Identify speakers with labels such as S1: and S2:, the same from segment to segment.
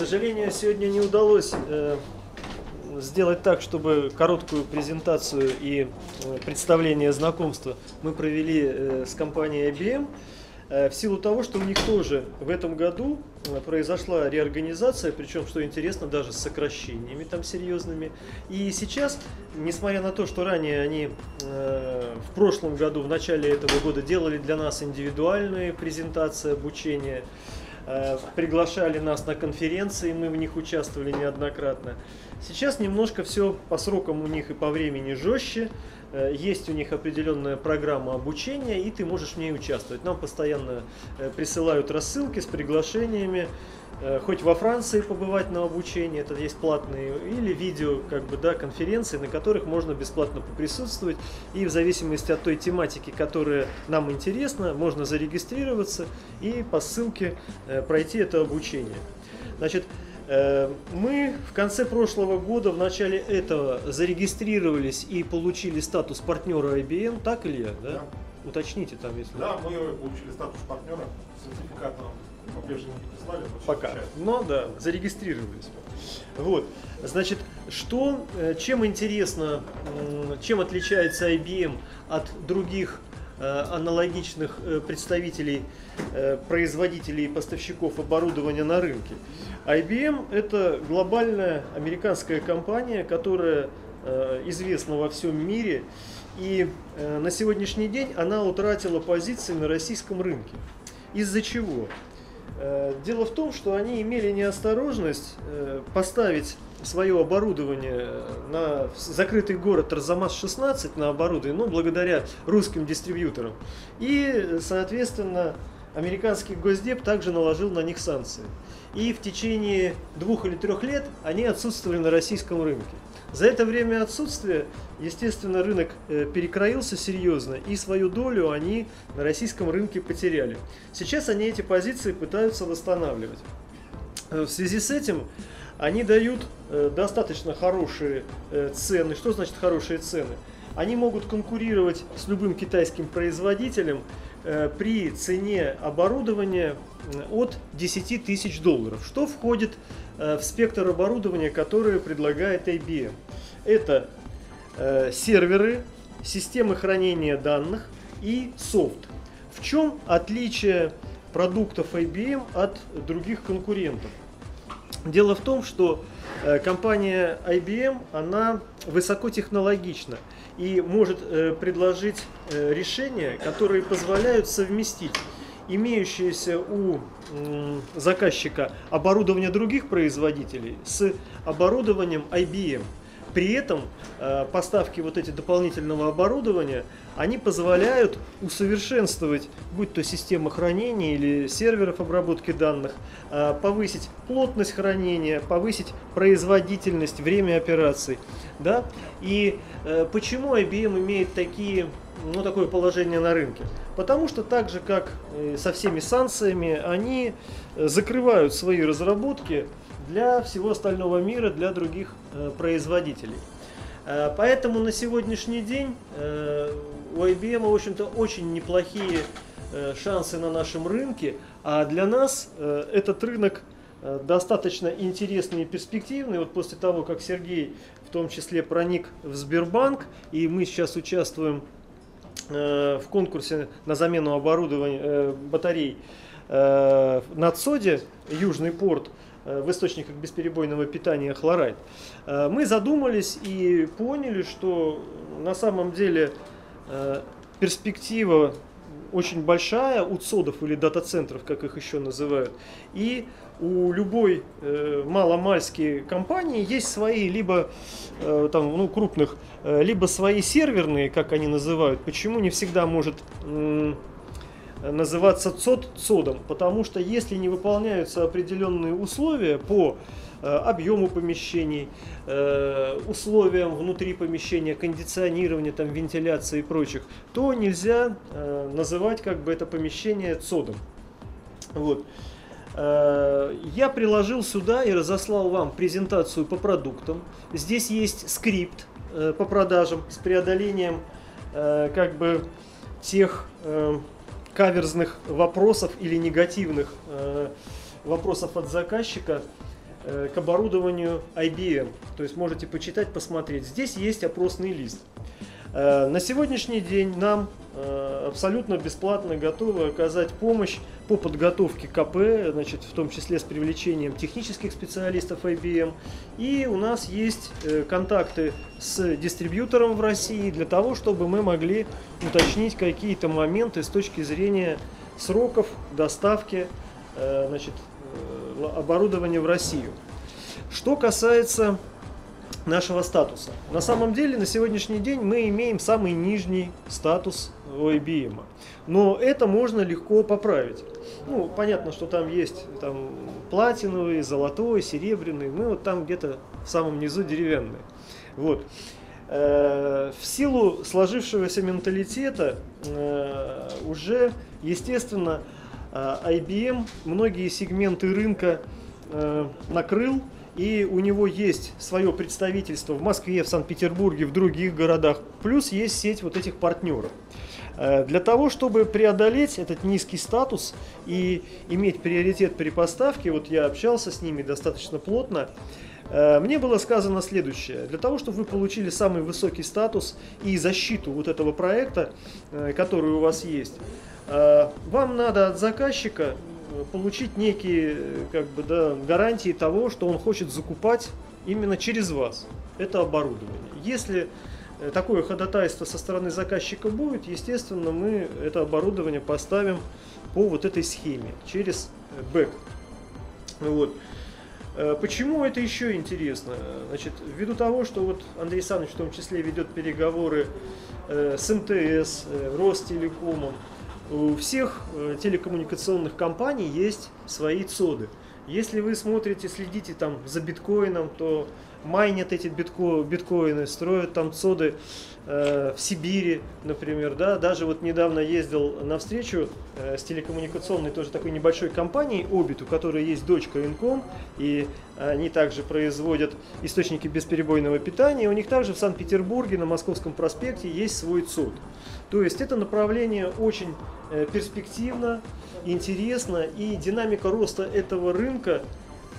S1: сожалению, сегодня не удалось э, сделать так, чтобы короткую презентацию и э, представление знакомства мы провели э, с компанией IBM. Э, в силу того, что у них тоже в этом году э, произошла реорганизация, причем, что интересно, даже с сокращениями там серьезными. И сейчас, несмотря на то, что ранее они э, в прошлом году, в начале этого года делали для нас индивидуальные презентации обучения, приглашали нас на конференции, мы в них участвовали неоднократно. Сейчас немножко все по срокам у них и по времени жестче. Э, есть у них определенная программа обучения, и ты можешь в ней участвовать. Нам постоянно э, присылают рассылки с приглашениями, э, хоть во Франции побывать на обучении, это есть платные, или видео, как бы, да, конференции, на которых можно бесплатно поприсутствовать, и в зависимости от той тематики, которая нам интересна, можно зарегистрироваться и по ссылке пройти это обучение. Значит, Э, мы в конце прошлого года, в начале этого, зарегистрировались и получили статус партнера IBM, так или я? Да? да. Уточните там, если...
S2: Да, мы получили статус партнера, сертификат нам по-прежнему не прислали.
S1: Пока. Но да, зарегистрировались. Вот, значит, что, э, чем интересно, чем отличается IBM от других Э, аналогичных э, представителей производителей и поставщиков оборудования на рынке. IBM это глобальная американская компания, которая известна во всем мире. И на сегодняшний день она утратила позиции на российском рынке. Из-за чего? Дело в том, что они имели неосторожность поставить свое оборудование на закрытый город Арзамас-16 на оборудование, ну, благодаря русским дистрибьюторам. И, соответственно, американский госдеп также наложил на них санкции. И в течение двух или трех лет они отсутствовали на российском рынке. За это время отсутствия, естественно, рынок э, перекроился серьезно, и свою долю они на российском рынке потеряли. Сейчас они эти позиции пытаются восстанавливать. Э, в связи с этим они дают э, достаточно хорошие цены. Что значит хорошие цены? Они могут конкурировать с любым китайским производителем при цене оборудования от 10 тысяч долларов. Что входит в спектр оборудования, которое предлагает IBM? Это серверы, системы хранения данных и софт. В чем отличие продуктов IBM от других конкурентов? Дело в том, что э, компания IBM, она высокотехнологична и может э, предложить э, решения, которые позволяют совместить имеющееся у заказчика оборудование других производителей с оборудованием IBM. При этом э, поставки вот эти дополнительного оборудования, они позволяют усовершенствовать, будь то система хранения или серверов обработки данных, э, повысить плотность хранения, повысить производительность, время операций. Да? И э, почему IBM имеет такие, ну, такое положение на рынке? Потому что так же, как со всеми санкциями, они закрывают свои разработки для всего остального мира, для других э, производителей. Э, поэтому на сегодняшний день э, у IBM, в общем-то, очень неплохие э, шансы на нашем рынке, а для нас э, этот рынок э, достаточно интересный и перспективный. Вот после того, как Сергей в том числе проник в Сбербанк, и мы сейчас участвуем э, в конкурсе на замену оборудования э, батарей э, на ЦОДе, Южный порт, Э, в источниках бесперебойного питания хлорайд, э, мы задумались и поняли, что на самом деле э, перспектива очень большая у ЦОДов или дата-центров, как их еще называют. И у любой э, маломальской компании есть свои либо э, там, ну, крупных, э, либо свои серверные, как они называют. Почему не всегда может э, называться ЦОД ЦОДом, потому что если не выполняются определенные условия по объему помещений, э, условиям внутри помещения, кондиционирования, там, вентиляции и прочих, то нельзя э, называть как бы это помещение ЦОДом. Вот. Я приложил сюда и разослал вам презентацию по продуктам. Здесь есть скрипт по продажам с преодолением как бы тех каверзных вопросов или негативных э, вопросов от заказчика, э, к оборудованию IBM. То есть можете почитать, посмотреть. Здесь есть опросный лист. Э, на сегодняшний день нам э, абсолютно бесплатно готовы оказать помощь по подготовке КП, значит, в том числе с привлечением технических специалистов IBM. И у нас есть э, контакты с дистрибьютором в России для того, чтобы мы могли уточнить какие-то моменты с точки зрения сроков доставки значит, оборудования в Россию. Что касается нашего статуса. На самом деле, на сегодняшний день мы имеем самый нижний статус IBM. Но это можно легко поправить. Ну, понятно, что там есть там, платиновый, золотой, серебряный. Мы вот там где-то в самом низу деревянные. Вот. Э, в силу сложившегося менталитета э, уже, естественно, э, IBM многие сегменты рынка накрыл. И у него есть свое представительство в Москве, в Санкт-Петербурге, в других городах, плюс есть сеть вот этих партнеров. Э, для того, чтобы преодолеть этот низкий статус и иметь приоритет при поставке, вот я общался с ними достаточно плотно, э, мне было сказано следующее. Для того, чтобы вы получили самый высокий статус и защиту вот этого проекта, э, который у вас есть, вам надо от заказчика получить некие как бы, да, гарантии того, что он хочет закупать именно через вас это оборудование. Если э, такое ходатайство со стороны заказчика будет, естественно, мы это оборудование поставим по вот этой схеме, через э, бэк. Вот. Э, почему это еще интересно? Значит, ввиду того, что вот Андрей Александрович в том числе ведет переговоры с МТС, Ростелекомом, у всех э, телекоммуникационных компаний есть свои цоды. Если вы смотрите, следите там за биткоином, то майнят эти битко, биткоины, строят там цоды э, в Сибири, например, да, даже вот недавно ездил на встречу э, с телекоммуникационной тоже такой небольшой компанией Obit, у которой есть дочка Incom, и они также производят источники бесперебойного питания, у них также в Санкт-Петербурге на Московском проспекте есть свой ЦОД. То есть это направление очень э, перспективно, интересно, и динамика роста этого рынка,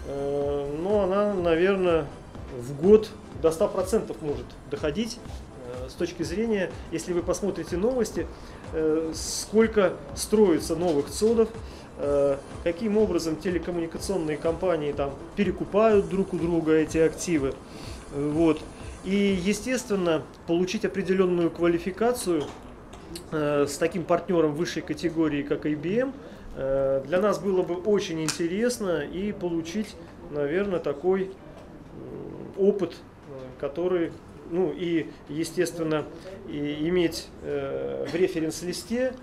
S1: э, ну, она, наверное, в год до 100% может доходить э, с точки зрения, если вы посмотрите новости, сколько строится новых ЦОДов, каким образом телекоммуникационные компании там перекупают друг у друга эти активы. Вот. И, естественно, получить определенную квалификацию с таким партнером высшей категории, как IBM, э, для нас было бы очень интересно и получить, наверное, такой опыт, э, который, ну и, естественно, и иметь в референс-листе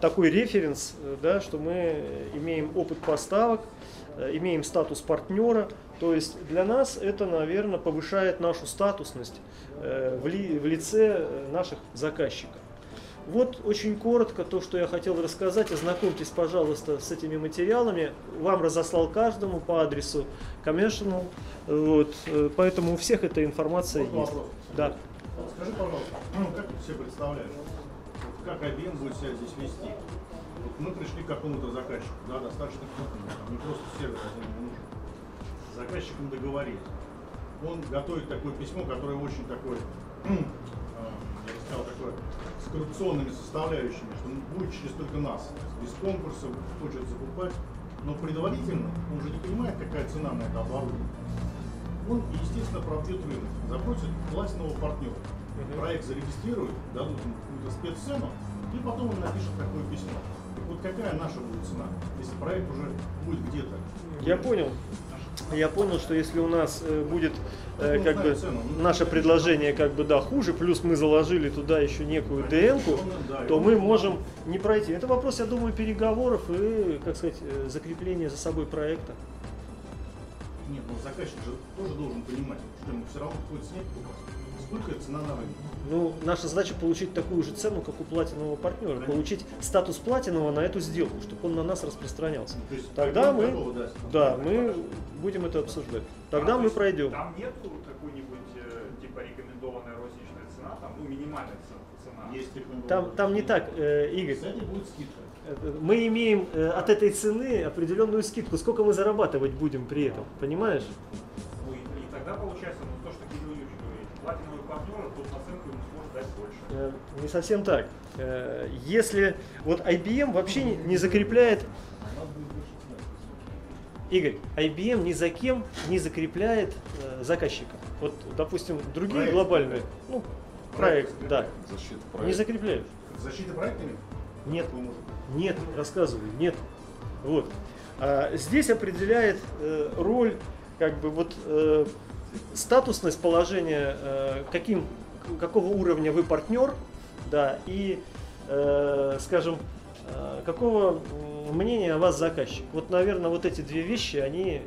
S1: такой референс, да, что мы имеем опыт поставок, имеем статус партнера, то есть для нас это, наверное, повышает нашу статусность в лице наших заказчиков. Вот очень коротко то, что я хотел рассказать. Ознакомьтесь, пожалуйста, с этими материалами. Вам разослал каждому по адресу Commercial. Вот. Поэтому у всех эта информация
S2: Можно
S1: есть.
S2: Вопрос?
S1: Да.
S2: Скажи, пожалуйста, ну, как ты себе представляешь, как IBM будет себя здесь вести? Вот мы пришли к какому-то заказчику, да, достаточно крупному, не просто сервер один нужен. С заказчиком договорились. Он готовит такое письмо, которое очень такое сказал, такое, с коррупционными составляющими, что будет через только нас, без конкурсов, хочет закупать, но предварительно он же не понимает, какая цена на это оборудование. Он, естественно, пробьет рынок, запросит классного партнера. Проект зарегистрирует, дадут ему какую-то спеццену, и потом он напишет такое письмо. Вот какая наша будет цена, если проект уже будет где-то?
S1: Я понял. Я понял, что если у нас э, будет э, как бы наше предложение как бы да хуже, плюс мы заложили туда еще некую ДНК, то мы можем не пройти. Это вопрос, я думаю, переговоров и, как сказать, э, закрепления за собой проекта.
S2: Нет, но заказчик же тоже должен понимать, что ему все равно приходится снять сколько цена на рынке.
S1: Ну, наша задача получить такую же цену, как у платинового партнера, Конечно. получить статус платинового на эту сделку, чтобы он на нас распространялся.
S2: То есть,
S1: Тогда мы,
S2: готовы, да,
S1: да, мы будем это обсуждать. Тогда
S3: а,
S1: мы пройдем.
S3: Там нет какой-нибудь э, типа рекомендованная розничная цена, там ну минимальная цена.
S2: Есть
S1: Там, там не так, э, Игорь.
S2: Кстати, будет скидка.
S1: э, мы имеем э, от этой цены определенную скидку. Сколько мы зарабатывать будем при этом, понимаешь?
S3: Ну, и, и тогда получается, ну, то, что Кирилл Юрьевич говорит, платиновый партнер
S1: Не совсем так. Э, Если вот IBM вообще не- не закрепляет Игорь, IBM ни за кем не закрепляет э, заказчика. Вот, допустим, другие
S2: Проект
S1: глобальные, ну, проект, да,
S4: Защита
S1: не
S4: проекта.
S1: закрепляют.
S2: Защита проектами?
S1: Нет, нет, рассказываю, нет. Вот. А здесь определяет э, роль, как бы вот э, статусность положения, э, каким, какого уровня вы партнер, да, и, э, скажем, э, какого мнения о вас заказчик. Вот, наверное, вот эти две вещи, они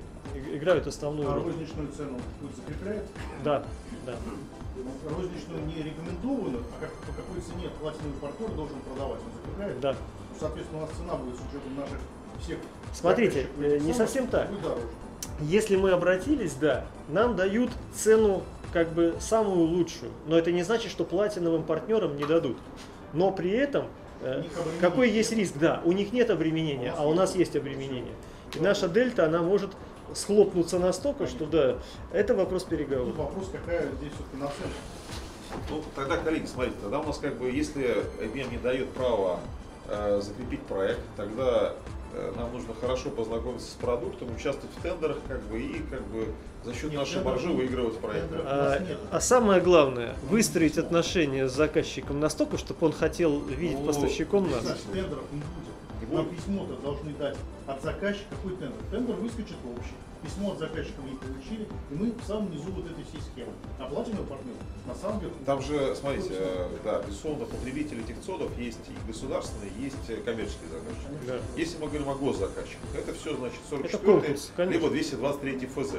S1: играют основную
S2: А
S1: роль.
S2: розничную цену будет закрепляет?
S1: Да, да.
S2: Розничную не рекомендованную, а как, по какой цене платиновый партнер должен продавать? Он закрепляет?
S1: Да.
S2: Соответственно, у нас цена будет с учетом наших всех...
S1: Смотрите, э, не совсем так. Если мы обратились, да, нам дают цену как бы самую лучшую, но это не значит, что платиновым партнерам не дадут. Но при этом э, какой есть риск? Да, у них нет обременения, а у нас есть обременение. И наша дельта, она может схлопнуться настолько, что да, это вопрос переговоров.
S2: вопрос, какая здесь все-таки наценка.
S4: Ну, тогда, коллеги, смотрите, тогда у нас как бы, если IBM не дает права э, закрепить проект, тогда нам нужно хорошо познакомиться с продуктом, участвовать в тендерах, как бы, и как бы за счет
S2: Нет,
S4: нашей
S2: тендеров
S4: маржи выигрывать проекты.
S1: А, а самое главное, выстроить отношения с заказчиком настолько, чтобы он хотел видеть
S4: Ну,
S1: поставщиком нас.
S2: Значит, тендеров не будет. Нам письмо-то должны дать от заказчика. Какой тендер? Тендер выскочит в общий. Письмо от заказчика мы не получили, и мы в самом низу вот этой всей схемы. Платиновый партнер на самом деле...
S4: Там же, смотрите, э, да, безусловно, потребители этих цодов есть и государственные, есть э, коммерческие заказчики.
S1: Да.
S4: Если мы говорим о госзаказчиках, это все значит 44
S1: конкурс, конечно.
S4: либо 223 ФЗ.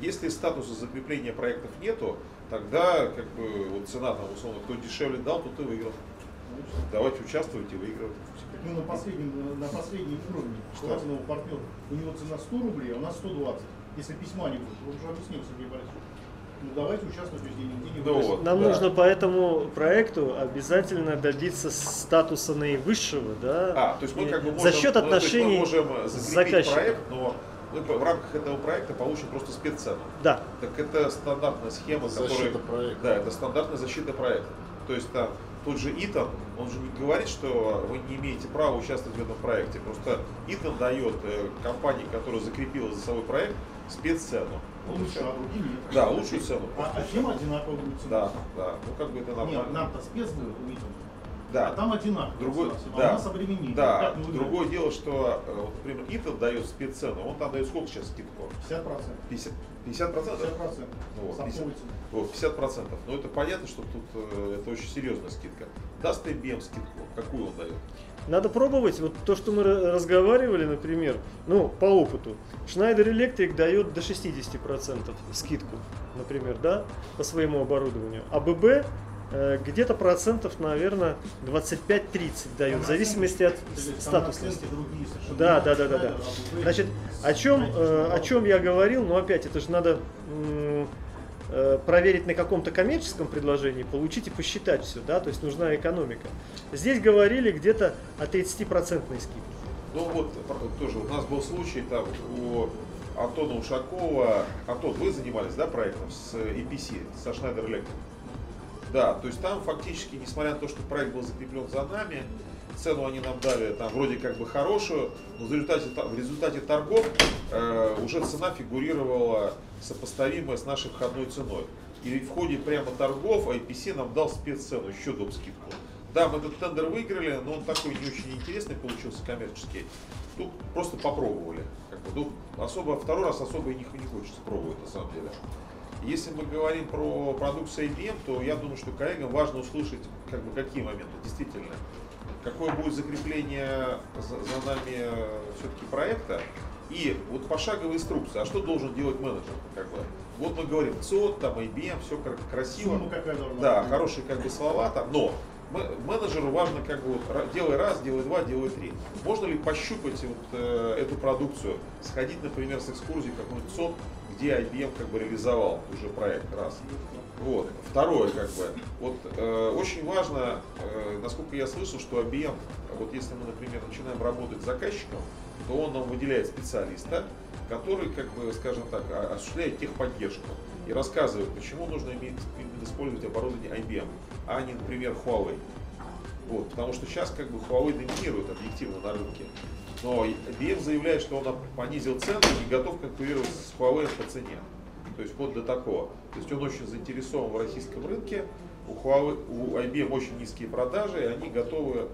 S4: Если статуса закрепления проектов нету, тогда как бы вот цена там условно, кто дешевле дал, тот и выиграл. Давайте участвуйте и выигрывайте.
S2: Так мы на последнем, на последнем уровне платинового партнера. У него цена 100 рублей, а у нас 120. Если письма не будет, вы уже объяснил, Сергей Борисович. Ну давайте участвовать везде, нигде не
S4: Ну
S2: вылазить.
S4: вот.
S1: Нам
S4: Да.
S1: нужно по этому проекту обязательно добиться статуса наивысшего, да?
S4: А, то есть мы как бы можем,
S1: за счет
S4: ну,
S1: отношений
S4: мы можем
S1: с
S4: закрепить проект, но мы в рамках этого проекта получим просто спеццену.
S1: Да,
S4: Так это стандартная схема,
S5: Защита
S4: которая...
S5: проекта.
S4: Да, это стандартная защита проекта. То есть там тот же Итан, он же не говорит, что вы не имеете права участвовать в этом проекте. Просто Итан дает э, компании, которая закрепила за собой проект, спеццену.
S2: Лучше, а другие нет.
S4: Да, лучшую цену.
S2: А, а всем одинаково будет цена.
S4: Да, да. Ну как бы это
S2: Нет,
S4: нормально.
S2: нам-то спец будет увидим.
S4: Да.
S2: А там одинаково.
S4: Другой,
S2: цена. а
S4: да,
S2: у нас обременение.
S4: да. Другое дело, что, э, вот, например, Итан дает спеццену, он там дает сколько сейчас скидку?
S2: 50%.
S4: 50, 50 процентов?
S2: 50%.
S4: Ну вот,
S2: С
S4: 50.
S2: оптовой ценой.
S4: Вот, 50 процентов. Но это понятно, что тут э, это очень серьезная скидка. Даст IBM скидку? Какую он дает?
S1: надо пробовать. Вот то, что мы ра- разговаривали, например, ну, по опыту. Schneider Electric дает до 60% скидку, например, да, по своему оборудованию. ABB где-то процентов, наверное, 25-30 дает, в зависимости от статусности. Да, да, да, да, да. Значит, о чем, э, о чем я говорил, но опять это же надо э, проверить на каком-то коммерческом предложении, получить и посчитать все, да, то есть нужна экономика. Здесь говорили где-то о 30% скидке.
S4: Ну вот тоже у нас был случай там у Антона Ушакова. Антон, вы занимались, да, проектом с EPC, со Schneider Electric? Да, то есть там фактически, несмотря на то, что проект был закреплен за нами, цену они нам дали там вроде как бы хорошую, но в результате, та- в результате торгов э, уже цена фигурировала сопоставимая с нашей входной ценой. И в ходе прямо торгов IPC нам дал спеццену, еще доп. скидку. Да, мы этот тендер выиграли, но он такой не очень интересный получился коммерческий. Ну, просто попробовали. Как бы, ну, особо, второй раз особо и не, не хочется пробовать на самом деле. Если мы говорим про продукцию IBM, то я думаю, что коллегам важно услышать, как бы, какие моменты. Действительно, какое будет закрепление за, за нами все-таки проекта, и вот пошаговая инструкция, а что должен делать менеджер, как бы. Вот мы говорим, ЦОД, там IBM, все красиво.
S2: Сумма какая должна
S4: Да,
S2: быть.
S4: хорошие как бы слова там, но менеджеру важно как бы вот делай раз, делай два, делай три. Можно ли пощупать вот э, эту продукцию, сходить, например, с экскурсией в какой-нибудь СОП, где IBM как бы реализовал уже проект, раз. Вот. Второе, как бы, вот э, очень важно, э, насколько я слышал, что IBM, вот если мы, например, начинаем работать с заказчиком, то он нам выделяет специалиста, который, как бы, скажем так, о- осуществляет техподдержку и рассказывает, почему нужно иметь, использовать оборудование IBM, а не, например, Huawei. Вот, потому что сейчас как бы Huawei доминирует объективно на рынке. Но IBM заявляет, что он понизил цены и готов конкурировать с Huawei по цене. То есть вплоть до такого. То есть он очень заинтересован в российском рынке. У, Huawei, у IBM очень низкие продажи, и они готовы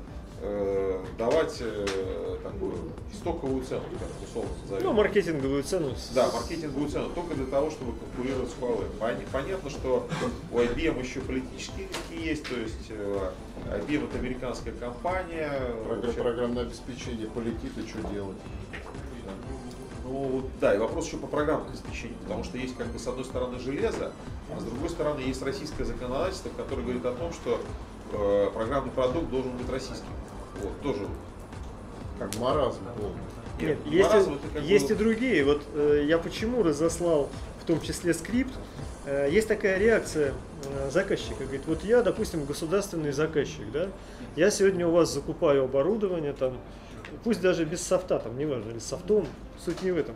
S4: давать э, такую стоковую цену, как условно назовем.
S1: Ну, маркетинговую цену.
S4: Да, маркетинговую цену только для того, чтобы конкурировать с Huawei. Пон- Понятно, что у IBM еще политические риски есть, то есть э, IBM это американская компания.
S5: Програ-
S4: вообще-
S5: Программное обеспечение полетит и что делать?
S4: Ну да, и вопрос еще по программному обеспечению, потому что есть как бы с одной стороны железо, а с другой стороны есть российское законодательство, которое говорит о том, что э, программный продукт должен быть российским. Вот, тоже
S5: Как маразм полный.
S1: Нет,
S4: ну,
S1: есть,
S4: маразм
S1: и,
S4: как бы
S1: есть и другие. Вот э, я почему разослал в том числе скрипт. Э, есть такая реакция э, заказчика. Говорит, вот я, допустим, государственный заказчик, да, я сегодня у вас закупаю оборудование, там, пусть даже без софта, там, неважно, или с софтом, суть не в этом.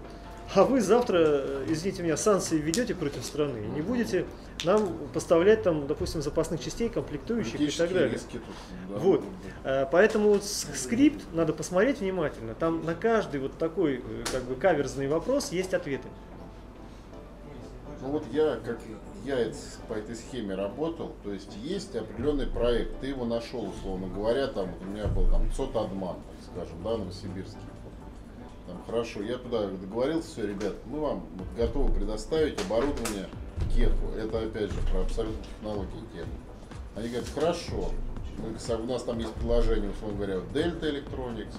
S1: А вы завтра, извините меня, санкции введете против страны не будете нам поставлять там, допустим, запасных частей, комплектующих и так далее.
S5: риски тут. да,
S1: Вот.
S5: ну,
S1: Э, Поэтому скрипт надо посмотреть внимательно. Там на каждый вот такой э, как бы каверзный вопрос есть ответы.
S5: Ну вот я, как я по этой схеме работал, то есть есть определенный проект, ты его нашел, условно говоря, там у меня был там ЦОТ-Адман, скажем, да, Новосибирский. Там, хорошо, я туда договорился, все, ребят, мы вам вот готовы предоставить оборудование Кеху. Это опять же про абсолютно технологии тема. Они говорят, хорошо, мы у нас там есть приложение, условно говоря, Delta Electronics,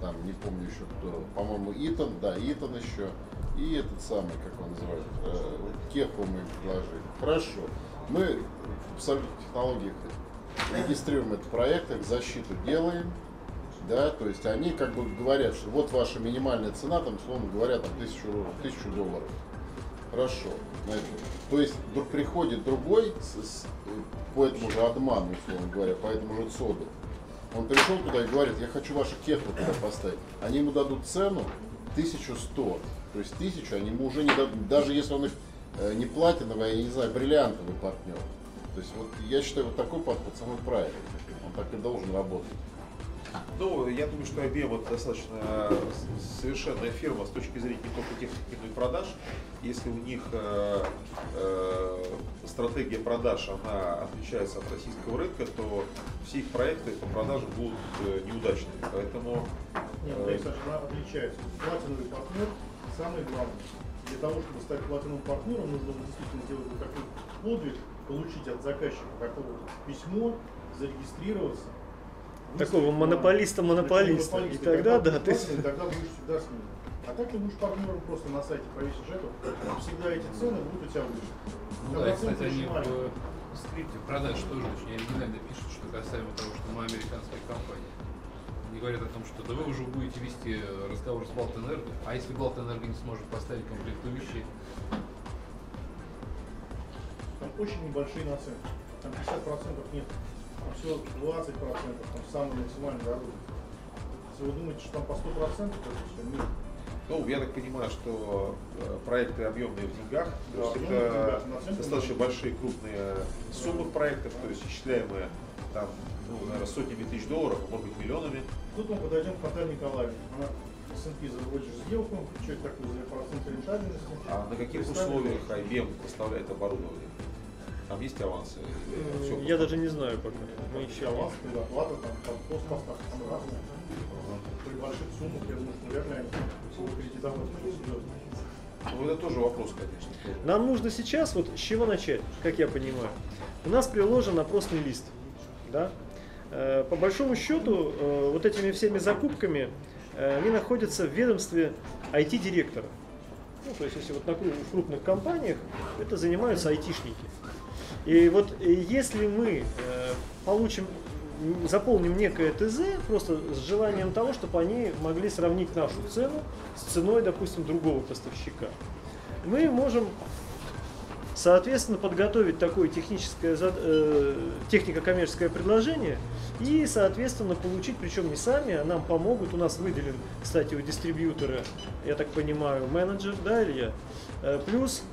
S5: там, не помню еще кто, по-моему, Итан, да, Итан еще, и этот самый, как он называют, э, Кеху мы им предложили. Хорошо, мы в абсолютных технологиях регистрируем этот проект, их защиту делаем, да, то есть они как бы говорят, что вот ваша минимальная цена, там, условно говоря, там, тысячу, тысячу долларов. Хорошо. То есть вдруг приходит другой с- с- по этому же адману, условно говоря, по этому же ЦОДу. Он пришел туда и говорит, я хочу вашу технику туда поставить. Они ему дадут цену 1100. То есть тысячу они ему уже не дадут, даже если он их э, не платиновый, а, я не знаю, бриллиантовый партнер. То есть вот я считаю, вот такой подход самый правильный. Он так и должен работать.
S4: Ну, я думаю, что IBM это достаточно с- совершенная фирма с точки зрения не только техники, но и продаж. Если у них э, э, стратегия продаж она отличается от российского рынка, то все их проекты по продажам будут э, неудачными. Поэтому
S2: Нет,
S4: э,
S2: Александр, она отличается. Платиновый партнер самый главный. Для того, чтобы стать платиновым партнером, нужно действительно сделать вот такой подвиг, получить от заказчика такое вот письмо, зарегистрироваться.
S1: Такого монополиста-монополиста.
S2: монополиста.
S1: И тогда, да, ты...
S2: тогда будешь всегда с ним. А так ты будешь партнером просто на сайте повесишь эту, всегда эти цены будут у тебя выше.
S6: Ну да, кстати, они в скрипте продаж тоже очень оригинально пишут, что касаемо того, что мы американская компания. Они говорят о том, что да вы уже будете вести разговор с Балтэнерго, а если Балтэнерго не сможет поставить комплектующие,
S2: Там очень небольшие наценки. Там 50% нет. Там всего 20%, там самый максимальный дорогой. Если вы думаете, что там по 100%, то это все нет.
S4: Ну, я так понимаю, что э, проекты объемные в деньгах, то
S2: Да,
S4: есть
S2: объемные в
S4: это
S2: деньгах,
S4: достаточно большие крупные суммы в проектах, то есть исчисляемые там, ну, наверное, сотнями тысяч долларов, а может быть миллионами.
S2: Тут мы подойдем к Наталье Николаевне. Она S&P заводишь сделку, что это такое за процент рентабельности.
S4: А на каких условиях IBM поставляет оборудование? Там есть авансы? или всё
S1: Я даже не знаю пока. Мы еще...
S2: аванс, предоплата, там, там постпоставка, там разные. При больших суммах, я думаю, что будут кредитовать очень серьезно.
S4: Ну, это тоже вопрос, конечно.
S1: Нам нужно сейчас вот с чего начать, как я понимаю. У нас приложен опросный лист. Да? Э, По большому счету, э, вот этими всеми закупками э, они находятся в ведомстве IT-директора. Ну, то есть, если вот на крупных компаниях, это занимаются айтишники. И вот если мы э, получим заполним некое ТЗ просто с желанием того, чтобы они могли сравнить нашу цену с ценой, допустим, другого поставщика. Мы можем Соответственно, подготовить такое техническое, э, технико-коммерческое предложение и, соответственно, получить, причем не сами, а нам помогут. У нас выделен, кстати, у дистрибьютора, я так понимаю, менеджер, да, Илья? Э, Плюс,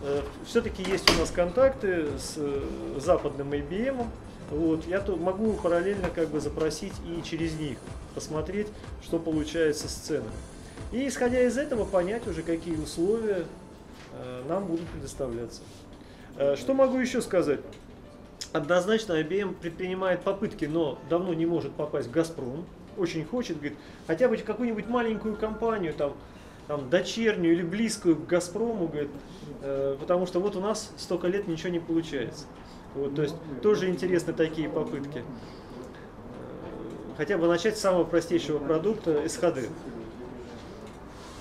S1: все-таки есть у нас контакты с э, западным IBM. Вот, я тут могу параллельно как бы запросить и через них посмотреть, что получается с ценами. И исходя из этого понять уже, какие условия э, нам будут предоставляться. Э, Что могу еще сказать? Однозначно IBM предпринимает попытки, но давно не может попасть в Газпром. Очень хочет, говорит, хотя бы какую-нибудь маленькую компанию, там, там, дочернюю или близкую к Газпрому, говорит, э, потому что вот у нас столько лет ничего не получается. Вот, то есть тоже интересны такие попытки. Э, Хотя бы начать с самого простейшего продукта SHD.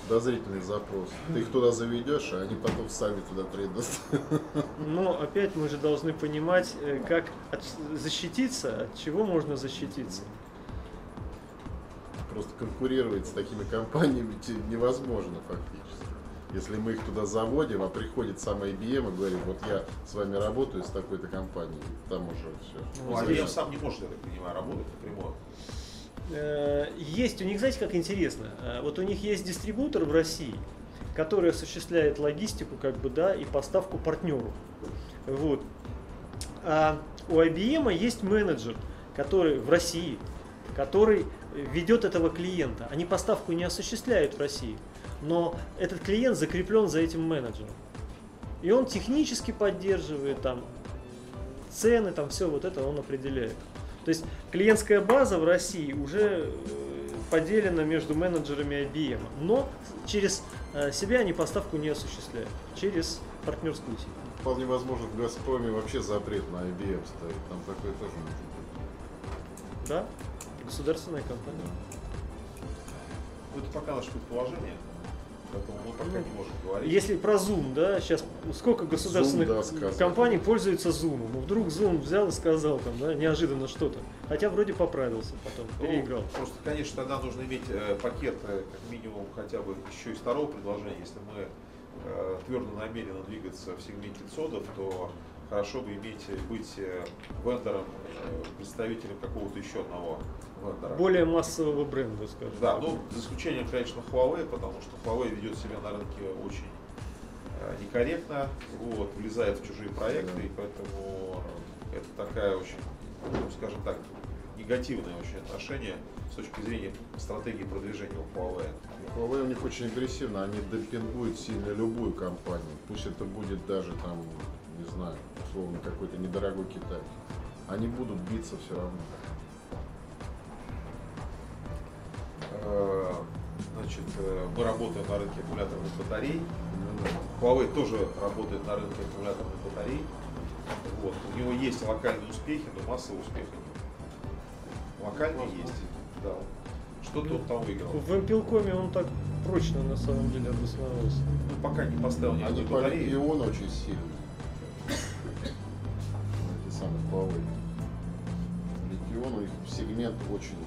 S5: Подозрительный запрос. Ты их туда заведешь, а они потом сами туда придут.
S1: Но опять мы же должны понимать, э, как от- защититься, от чего можно защититься.
S5: Просто конкурировать с такими компаниями невозможно фактически. Если мы их туда заводим, а приходит сам IBM и говорит, вот я с вами работаю с такой-то компанией, там уже все.
S4: Ну, IBM сам не может, я так понимаю, работать напрямую.
S1: Э, Есть у них, знаете, как интересно, Э, вот у них есть дистрибутор в России, который осуществляет логистику, как бы, да, и поставку партнеру. Вот. А у IBM есть менеджер, который в России, который ведет этого клиента. Они поставку не осуществляют в России, но этот клиент закреплен за этим менеджером. И он технически поддерживает там цены, там все вот это он определяет. То есть клиентская база в России уже э, поделена между менеджерами IBM, но через э, себя они поставку не осуществляют, через партнерскую сеть.
S5: Вполне возможно, в Газпроме вообще запрет на IBM стоит. Там такое тоже может быть.
S1: Да? Государственная компания.
S4: Ну, это пока наше предположение, поэтому мы пока
S1: Ну,
S4: не можем говорить.
S1: Если про Zoom, да, сейчас сколько государственных
S5: Zoom, да,
S1: компаний пользуются Zoom. Ну вдруг Zoom взял и сказал там, да, неожиданно что-то. Хотя вроде поправился потом,
S4: Ну,
S1: переиграл.
S4: просто, конечно, тогда нужно иметь э, пакет, э, как минимум, хотя бы еще из второго предложения. Если мы э, твердо намерены двигаться в сегменте цодов, то хорошо бы иметь, быть э, вендором, э, представителем какого-то еще одного вендора.
S1: Более массового бренда, скажем.
S4: Да, ну, за исключением, конечно, Huawei, потому что Huawei ведет себя на рынке очень э, некорректно, вот, влезает в чужие проекты, и поэтому это такая очень, ну, скажем так, негативное очень отношение с точки зрения стратегии продвижения у Huawei.
S5: Huawei у них очень агрессивно, они демпингуют сильно любую компанию. Пусть это будет даже там, не знаю, условно какой-то недорогой Китай. Они будут биться все равно.
S4: Значит, э, мы работаем на рынке аккумуляторных батарей. Huawei тоже работает на рынке аккумуляторных батарей. Вот. У него есть локальные успехи, но массового успеха нет. Локальные есть. Да. Что-то он там выиграл.
S1: В Эмпелкоме он так прочно на самом деле обосновался.
S4: Ну, пока не поставил ни
S5: Они
S4: одной
S5: по
S4: батареи.
S5: региону очень сильные. Эти самые Huawei. Регион у них сегмент очень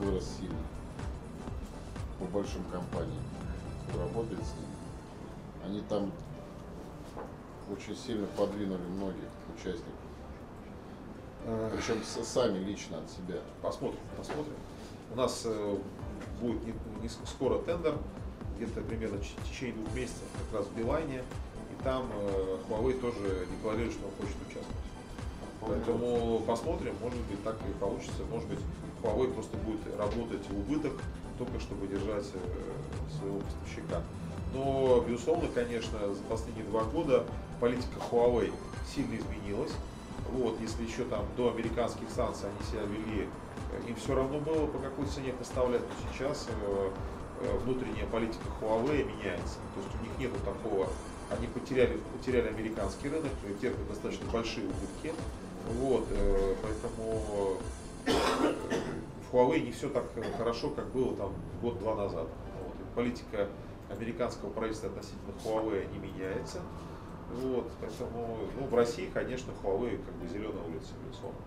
S5: вырос сильно. По большим компаниям, кто работает с ними. Они там очень сильно подвинули многих участников.
S4: Э,
S5: Причем сами лично от себя.
S4: Посмотрим, посмотрим. У нас э, будет не, не скоро тендер, где-то примерно в течение двух месяцев, как раз в Билайне. И там э, Huawei тоже декларирует, что он хочет участвовать. Поэтому посмотрим, может быть так и получится. Может быть Huawei просто будет работать в убыток, только чтобы держать э, своего поставщика. Но, безусловно, конечно, за последние два года политика Huawei сильно изменилась. Вот, если еще там до американских санкций они себя вели, э, им все равно было по какой цене поставлять, но сейчас э, внутренняя политика Huawei меняется. То есть у них нету такого, они потеряли, потеряли американский рынок, терпят достаточно большие убытки. Вот, поэтому Huawei не все так э, хорошо, как было там год-два назад. Вот. Политика американского правительства относительно Huawei не меняется. Вот, поэтому ну, в России, конечно, Huawei как бы зеленая улица, безусловно.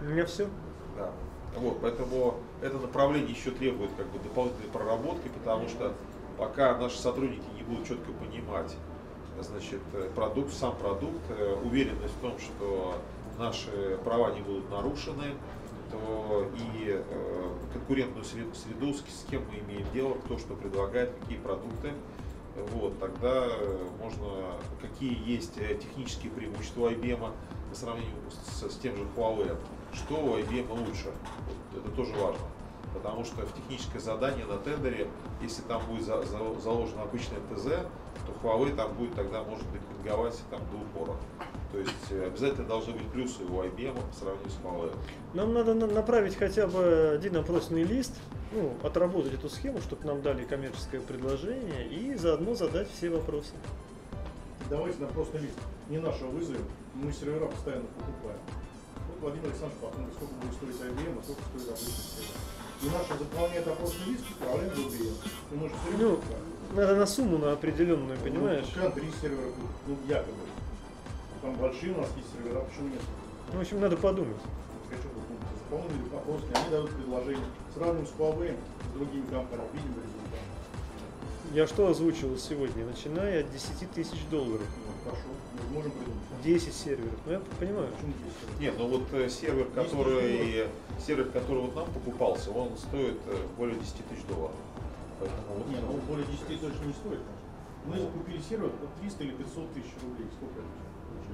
S1: У меня все?
S4: Да. Вот, поэтому это направление еще требует как бы дополнительной проработки, потому что пока наши сотрудники не будут четко понимать, значит, э, продукт, сам продукт, э, уверенность в том, что наши права не будут нарушены, то и э, конкурентную среду, среду, с, кем мы имеем дело, кто что предлагает, какие продукты, вот, тогда можно, какие есть технические преимущества IBM по сравнению с, с тем же Huawei, что у IBM лучше, Вот это тоже важно. Потому что в техническое задание на тендере, если там будет за- за- заложено обычное ТЗ, Huawei там будет тогда, может быть, пинговать там до упора. То есть э, обязательно должны быть плюсы у IBM по сравнению с Huawei.
S1: Нам надо на- направить хотя бы один опросный лист, ну, отработать эту схему, чтобы нам дали коммерческое предложение и заодно задать все вопросы.
S2: Давайте на просто лист. Не нашего вызовем, мы сервера постоянно покупаем. Вот Владимир Александрович посмотрит, сколько будет стоить IBM, а сколько стоит обычный сервер. И наша заполняет опросный лист, IBM. И мы же
S1: Ну. Надо на сумму на определенную, понимаешь?
S2: Ну, три сервера ну, якобы. Там большие у нас есть сервера, почему нет?
S1: Ну, в общем, надо подумать.
S2: Хочу подумать. Заполнили опросник, они дают предложение. Сравним с Huawei, с другими компаниями, видим результат.
S1: Я что озвучивал сегодня? Начиная от 10 тысяч долларов.
S2: Ну, хорошо, мы можем придумать.
S1: 10 серверов. Ну, я понимаю.
S2: Почему 10 серверов?
S4: Нет, ну вот э, сервер, который, сервер, который вот нам покупался, он стоит э, более 10 тысяч долларов. Поэтому вот,
S2: Не, ну более 10 точно не стоит. Мы купили сервер по 300 или 500 тысяч рублей. Сколько это?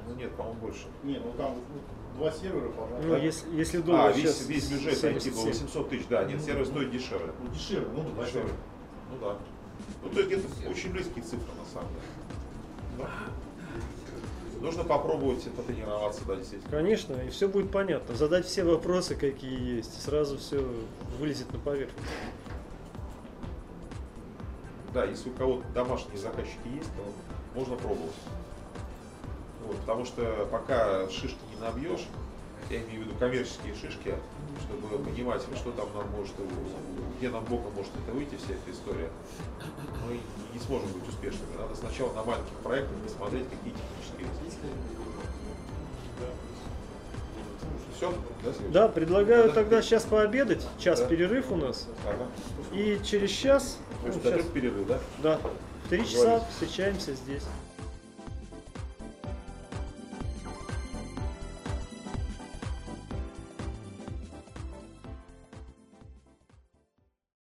S4: ну нет, по-моему, больше.
S2: Не, ну там ну, два сервера, пожалуйста.
S1: Ну, если, если доллар
S4: А, весь, весь бюджет IT был
S1: 77.
S4: 800 тысяч, да, нет, сервер стоит дешевле.
S2: Ну, дешевле, ну, два
S4: Дешевле. Ну да. Ну, то есть где-то очень близкие цифры на самом деле. Нужно попробовать потренироваться, да, действительно.
S1: Конечно, и все будет понятно. Задать все вопросы, какие есть, и сразу все вылезет на поверхность.
S4: Да, если у кого-то домашние заказчики есть, то можно пробовать. Вот, потому что пока шишки не набьешь, я имею в виду коммерческие шишки, чтобы понимать, что там нам может, где нам боком может это выйти, вся эта история, мы не сможем быть успешными. Надо сначала на маленьких проектах посмотреть, какие технические риски. Все? Да, Сергей?
S1: Да, предлагаю
S4: Да,
S1: тогда
S4: да.
S1: сейчас пообедать. Час
S4: Да.
S1: перерыв у нас.
S4: Ага.
S1: И через час,
S4: То
S1: ну,
S4: есть дадим перерыв, да?
S1: да, в три часа встречаемся здесь.